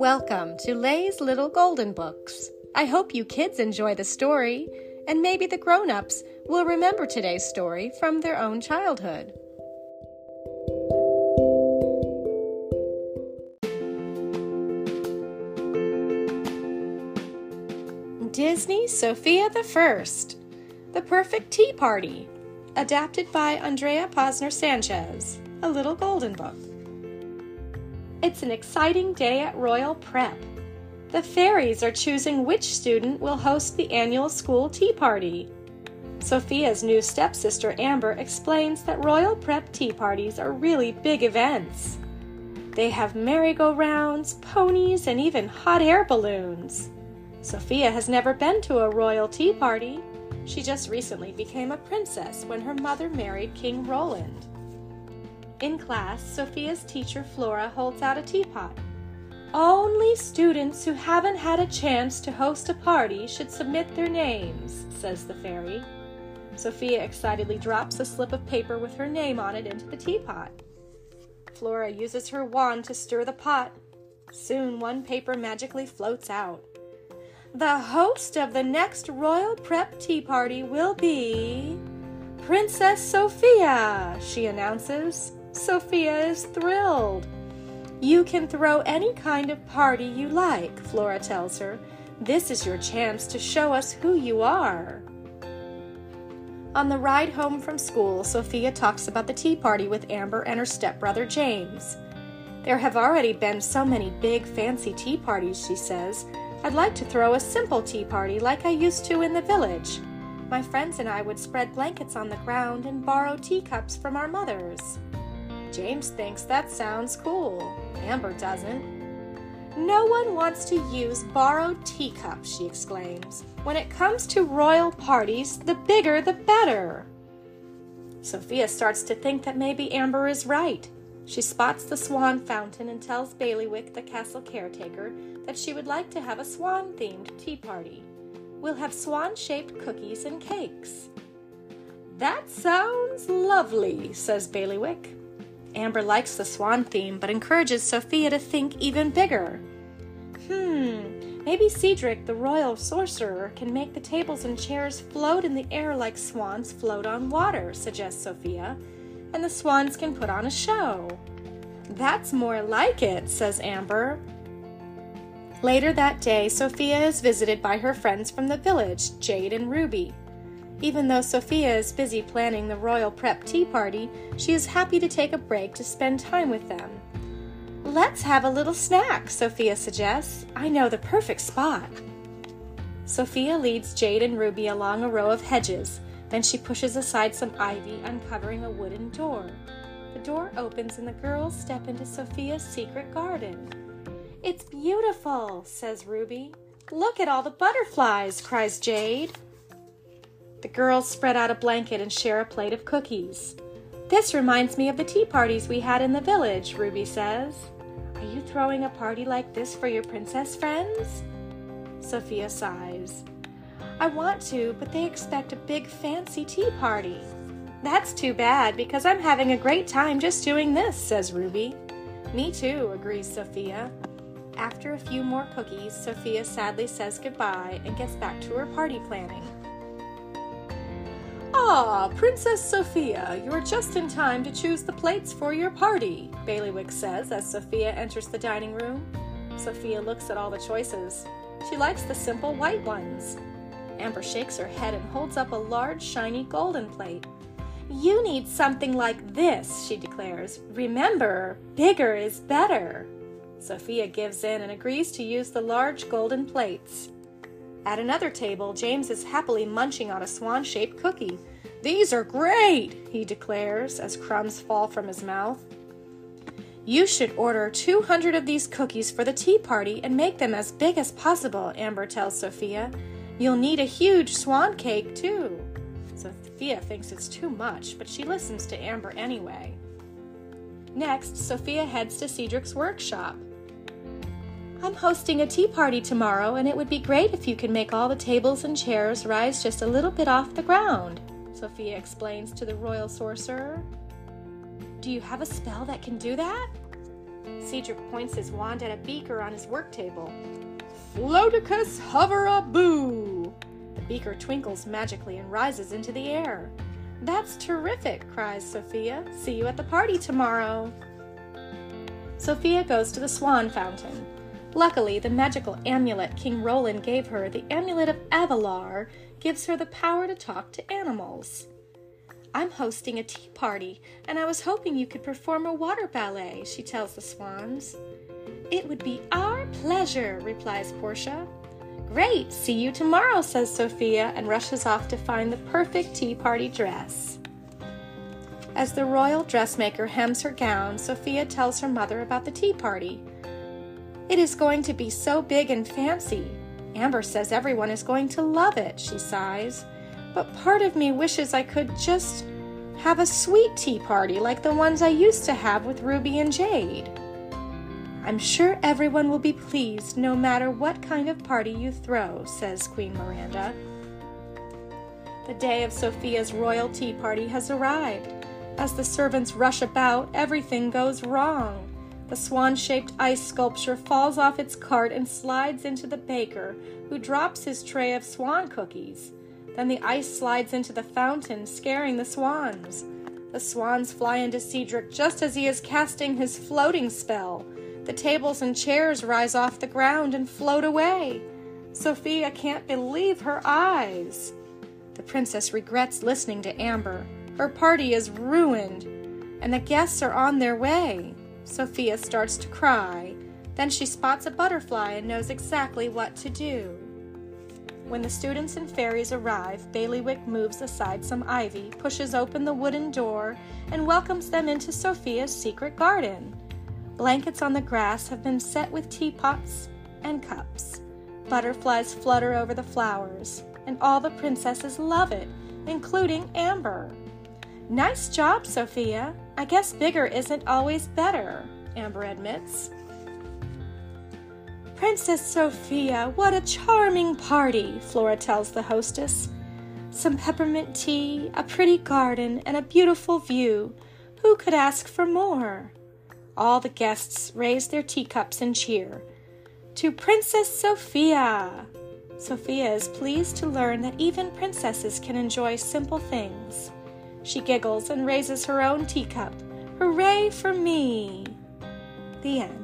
Welcome to Lay's Little Golden Books. I hope you kids enjoy the story, and maybe the grown ups will remember today's story from their own childhood. Disney Sofia the First The Perfect Tea Party, adapted by Andrea Posner Sanchez, a little golden book. It's an exciting day at Royal Prep. The fairies are choosing which student will host the annual school tea party. Sofia's new stepsister Amber explains that Royal Prep tea parties are really big events. They have merry-go-rounds, ponies, and even hot air balloons. Sofia has never been to a royal tea party. She just recently became a princess when her mother married King Roland. In class, Sofia's teacher Flora holds out a teapot. Only students who haven't had a chance to host a party should submit their names, says the fairy. Sofia excitedly drops a slip of paper with her name on it into the teapot. Flora uses her wand to stir the pot. Soon one paper magically floats out. The host of the next Royal Prep Tea Party will be Princess Sofia, she announces. Sofia is thrilled. You can throw any kind of party you like, Flora tells her. This is your chance to show us who you are. On the ride home from school, Sofia talks about the tea party with Amber and her stepbrother James. There have already been so many big, fancy tea parties, she says. I'd like to throw a simple tea party like I used to in the village. My friends and I would spread blankets on the ground and borrow teacups from our mothers. James thinks that sounds cool. Amber doesn't. No one wants to use borrowed teacups, she exclaims. When it comes to royal parties, the bigger the better. Sofia starts to think that maybe Amber is right. She spots the swan fountain and tells Baileywick, the castle caretaker, that she would like to have a swan themed tea party. We'll have swan shaped cookies and cakes. That sounds lovely, says Baileywick. Amber likes the swan theme but encourages Sofia to think even bigger. Hmm, maybe Cedric, the royal sorcerer, can make the tables and chairs float in the air like swans float on water, suggests Sofia, and the swans can put on a show. That's more like it, says Amber. Later that day, Sofia is visited by her friends from the village, Jade and Ruby. Even though Sofia is busy planning the royal prep tea party, she is happy to take a break to spend time with them. Let's have a little snack, Sofia suggests. I know the perfect spot. Sofia leads Jade and Ruby along a row of hedges. Then she pushes aside some ivy, uncovering a wooden door. The door opens and the girls step into Sofia's secret garden. It's beautiful, says Ruby. Look at all the butterflies, cries Jade. The girls spread out a blanket and share a plate of cookies. This reminds me of the tea parties we had in the village, Ruby says. Are you throwing a party like this for your princess friends? Sofia sighs. I want to, but they expect a big fancy tea party. That's too bad because I'm having a great time just doing this, says Ruby. Me too, agrees Sofia. After a few more cookies, Sofia sadly says goodbye and gets back to her party planning. Ah, Princess Sofia, you are just in time to choose the plates for your party, Baileywick says as Sofia enters the dining room. Sofia looks at all the choices. She likes the simple white ones. Amber shakes her head and holds up a large, shiny golden plate. You need something like this, she declares. Remember, bigger is better. Sofia gives in and agrees to use the large golden plates. At another table, James is happily munching on a swan shaped cookie. These are great, he declares as crumbs fall from his mouth. You should order 200 of these cookies for the tea party and make them as big as possible, Amber tells Sofia. You'll need a huge swan cake, too. Sofia thinks it's too much, but she listens to Amber anyway. Next, Sofia heads to Cedric's workshop. I'm hosting a tea party tomorrow, and it would be great if you could make all the tables and chairs rise just a little bit off the ground, Sofia explains to the royal sorcerer. Do you have a spell that can do that? Cedric points his wand at a beaker on his work table. Floticus hovera-boo! The beaker twinkles magically and rises into the air. That's terrific, cries Sofia. See you at the party tomorrow. Sofia goes to the swan fountain. Luckily, the magical amulet King Roland gave her, the amulet of Avalar, gives her the power to talk to animals. I'm hosting a tea party, and I was hoping you could perform a water ballet, she tells the swans. It would be our pleasure, replies Portia. Great, see you tomorrow, says Sofia, and rushes off to find the perfect tea party dress. As the royal dressmaker hems her gown, Sofia tells her mother about the tea party. It is going to be so big and fancy. Amber says everyone is going to love it, she sighs. But part of me wishes I could just have a sweet tea party like the ones I used to have with Ruby and Jade. I'm sure everyone will be pleased no matter what kind of party you throw, says Queen Miranda. The day of Sofia's royal tea party has arrived. As the servants rush about, everything goes wrong. The swan shaped ice sculpture falls off its cart and slides into the baker, who drops his tray of swan cookies. Then the ice slides into the fountain, scaring the swans. The swans fly into Cedric just as he is casting his floating spell. The tables and chairs rise off the ground and float away. Sofia can't believe her eyes. The princess regrets listening to Amber. Her party is ruined, and the guests are on their way. Sofia starts to cry. Then she spots a butterfly and knows exactly what to do. When the students and fairies arrive, Baileywick moves aside some ivy, pushes open the wooden door, and welcomes them into Sofia's secret garden. Blankets on the grass have been set with teapots and cups. Butterflies flutter over the flowers, and all the princesses love it, including Amber. Nice job, Sofia. I guess bigger isn't always better, Amber admits. Princess Sofia, what a charming party, Flora tells the hostess. Some peppermint tea, a pretty garden, and a beautiful view. Who could ask for more? all the guests raise their teacups and cheer. To Princess Sofia! Sofia is pleased to learn that even princesses can enjoy simple things. She giggles and raises her own teacup. Hooray for me! The end.